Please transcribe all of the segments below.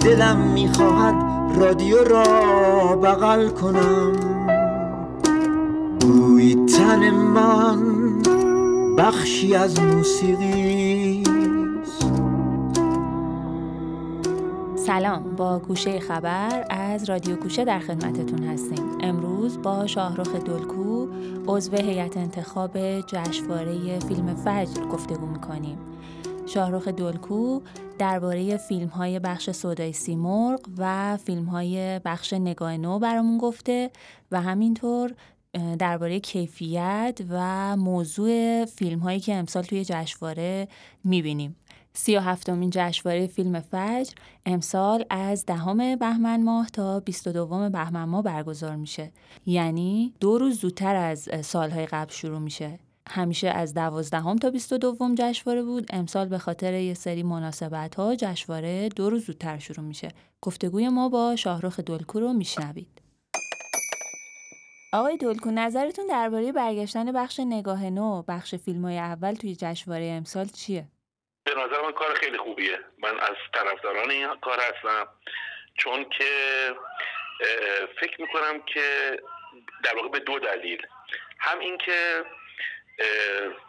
دلم می‌خواهد رادیو را بغل کنم. بوی تن من بخشی از موسیقی سلام با گوشه خبر از رادیو گوشه در خدمتتون هستیم. امروز با شاهرخ دلکو عضو هیئت انتخاب جشنواره فیلم فجر گفتگو می‌کنیم. شاهرخ دلکو درباره فیلم های بخش سودای سیمرغ و فیلم های بخش نگاه نو برامون گفته و همینطور درباره کیفیت و موضوع فیلم هایی که امسال توی جشنواره می‌بینیم. سی و هفتمین جشنواره فیلم فجر امسال از دهم بهمن ماه تا 22 بهمن ماه برگزار میشه. یعنی دو روز زودتر از سالهای قبل شروع میشه. همیشه از دوازدهم تا 22 جشنواره بود. امسال به خاطر یه سری مناسبت ها جشنواره دو روز زودتر شروع میشه. گفتگوی ما با شاهرخ دلکو رو میشنوید. آقای دلکو نظرتون درباره برگشتن بخش نگاه نو بخش فیلم های اول توی جشنواره امسال چیه؟ به نظر من کار خیلی خوبیه. من از طرفداران این کار هستم. چون که فکر می‌کنم که در واقع به دو دلیل. هم اینکه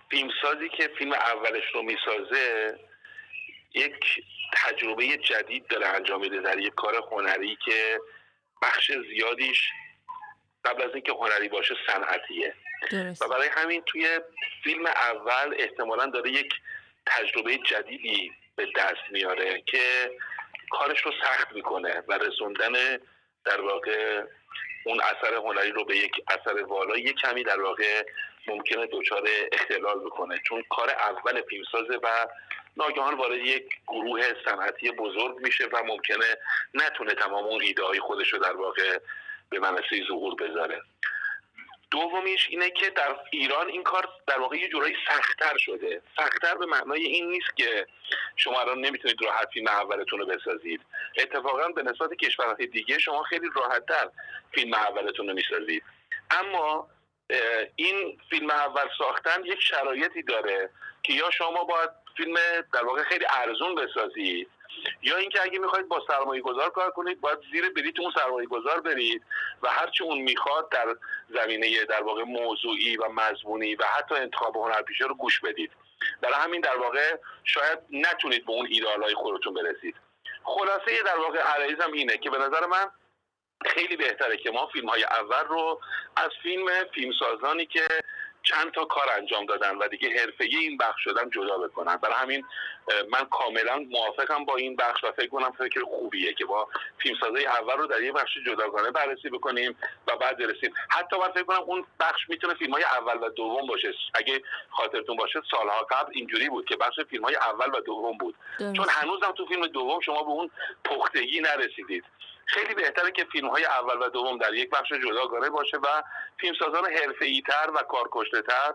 فیلمسازی که فیلم اولش رو می‌سازه یک تجربه جدید داره انجام میده در یک کار هنری که بخش زیادیش قبل از اینکه هنری باشه صنعتیه. و برای همین توی فیلم اول احتمالا داره یک تجربه جدیدی به دست میاره که کارش رو سخت می‌کنه و رسوندن در واقع اون اثر هنری رو به یک اثر والا یک کمی در واقع ممکنه دچار اختلال بکنه. چون کار اول فیلمسازه و ناگهان وارد یک گروه صنعتی بزرگ میشه و ممکنه نتونه تمام اون ایده های خودش رو در واقع به منصه ظهور بذاره. دومیش اینه که در ایران این کار در واقع یه جورایی سختتر شده. سختتر به معنای این نیست که شما الان نمی‌تونید راحت فیلم اولتون رو بسازید. اتفاقا به نسبت کشورهای دیگه شما خیلی راحتتر فیلم اولتون رو می‌سازید. اما این فیلم اول ساختن یک شرایطی داره که یا شما باید فیلم در واقع خیلی ارزون بسازید یا اینکه اگه می‌خواید با سرمایه گذار کار کنید باید زیر بلیت اون سرمایه گذار برید و هرچی اون می‌خواد در زمینه در واقع موضوعی و مضمونی و حتی انتخاب هنرپیشه رو گوش بدید. برای همین در واقع شاید نتونید به اون ایدال های خودتون برسید. خلاصه در واقع عرایزم اینه که به نظر من خیلی بهتره که ما فیلم های اول رو از فیلم فیلمسازانی که چند تا کار انجام دادن و دیگه حرفه‌ای این بخش شدن جدا بکنن. برای همین من کاملا موافقم با این بخش و فکر کنم فکر خوبیه که با فیلمسازای اول رو در یه بخش جداگانه بررسی بکنیم و بعد برسیم. حتی من فکر کنم اون بخش می‌تونه فیلم های اول و دوم باشه. اگه خاطرتون باشه سالها قبل اینجوری بود که بخش فیلم های اول و دوم بود. چون هنوزم تو فیلم دوم شما به اون پختگی نرسیدید. خیلی بهتره که فیلم های اول و دوم در یک بخش جداگانه باشه و فیلمسازان حرفه‌ای تر و کارکشته تر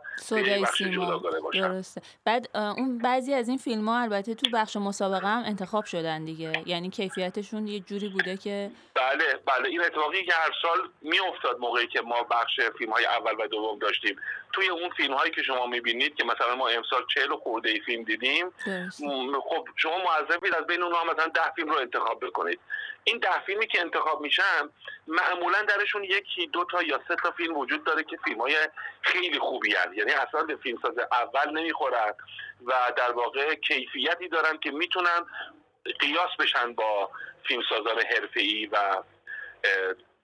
بخش جداگانه باشن. درسته. بعد اون بعضی از این فیلم ها البته تو بخش مسابقه هم انتخاب شدن دیگه. یعنی کیفیتشون یه جوری بوده که بله بله. این اتفاقی که هر سال میافتاد موقعی که ما بخش فیلم های اول و دوم داشتیم. توی اون فیلم هایی که شما می‌بینید که مثلا ما امسال 40 خورده ای فیلم دیدیم خب شما معذبید از بین اونها مثلا ده فیلم رو انتخاب بکنید. این ده فیلمی که انتخاب میشن معمولا درشون یکی دو تا یا سه تا فیلم وجود داره که فیلم های خیلی خوبی هست. یعنی اصلا به فیلمساز اول نمی‌خورن و در واقع کیفیتی دارن که می‌تونن قیاس بشن با فیلمسازان حرفه‌ای و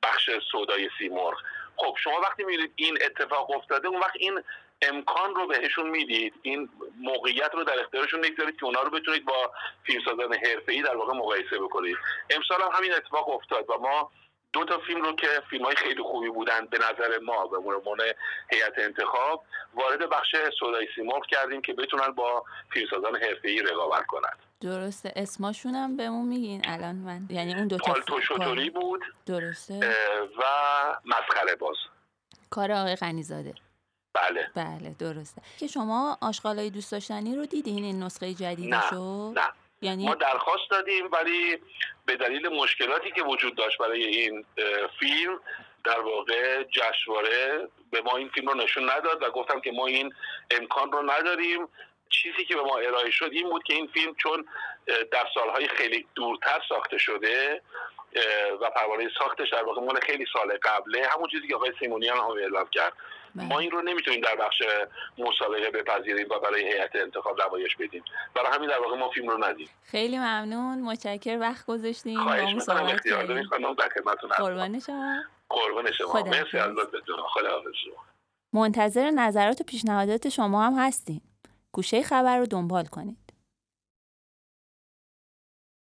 بخش سودای سیمرغ خب شما وقتی می‌بینید این اتفاق افتاده اون وقت این امکان رو بهشون می‌دید. این موقعیت رو در اختیارشون نگذارید که اونا رو بتونید با فیلمسازان حرفه‌ای در واقع مقایسه بکنید. امسال هم همین اتفاق افتاد و ما دو تا فیلم رو که فیلم های خیلی خوبی بودن به نظر ما به عنوان هیئت انتخاب وارد بخش سودای سیمرغ کردیم که بتونن با فیلمسازان حرفه‌ای رقابت کنند درسته. اسماشون هم بهمون میگین الان من. یعنی اون دو تا پالتو بود. درسته. و مسخره باز. کار آقای غنیزاده. بله. بله درسته. که شما آشغالای دوست داشتنی رو دیدین؟ این نسخه جدیدشو؟ نه نه. یعنی ما درخواست دادیم ولی به دلیل مشکلاتی که وجود داشت برای این فیلم در واقع جشنواره به ما این فیلم رو نشون نداد و گفتم که ما این امکان رو نداریم. چیزی که به ما ارائه شد این بود که این فیلم چون در سالهای خیلی دورتر ساخته شده و پروانه ساختش در واقع مال خیلی سال قبله. همون چیزی که آقای سیمونیان هم اعلام کرد. بله. ما این رو نمی‌تونیم در بخش مسابقه بپذیریم و برای هیئت انتخاب روایش بدیم. برای همین در واقع ما فیلم رو ندیم. خیلی ممنون. متشکر وقت گذاشتین. خواهش می‌کنم. اختیار دارین خانم. در خدمتتون قربان شما. قربان شما. مرسی از لطفتون خدا منتظر نظرات و پیشنهادات شما هم هستیم. گوشه خبر رو دنبال کنید.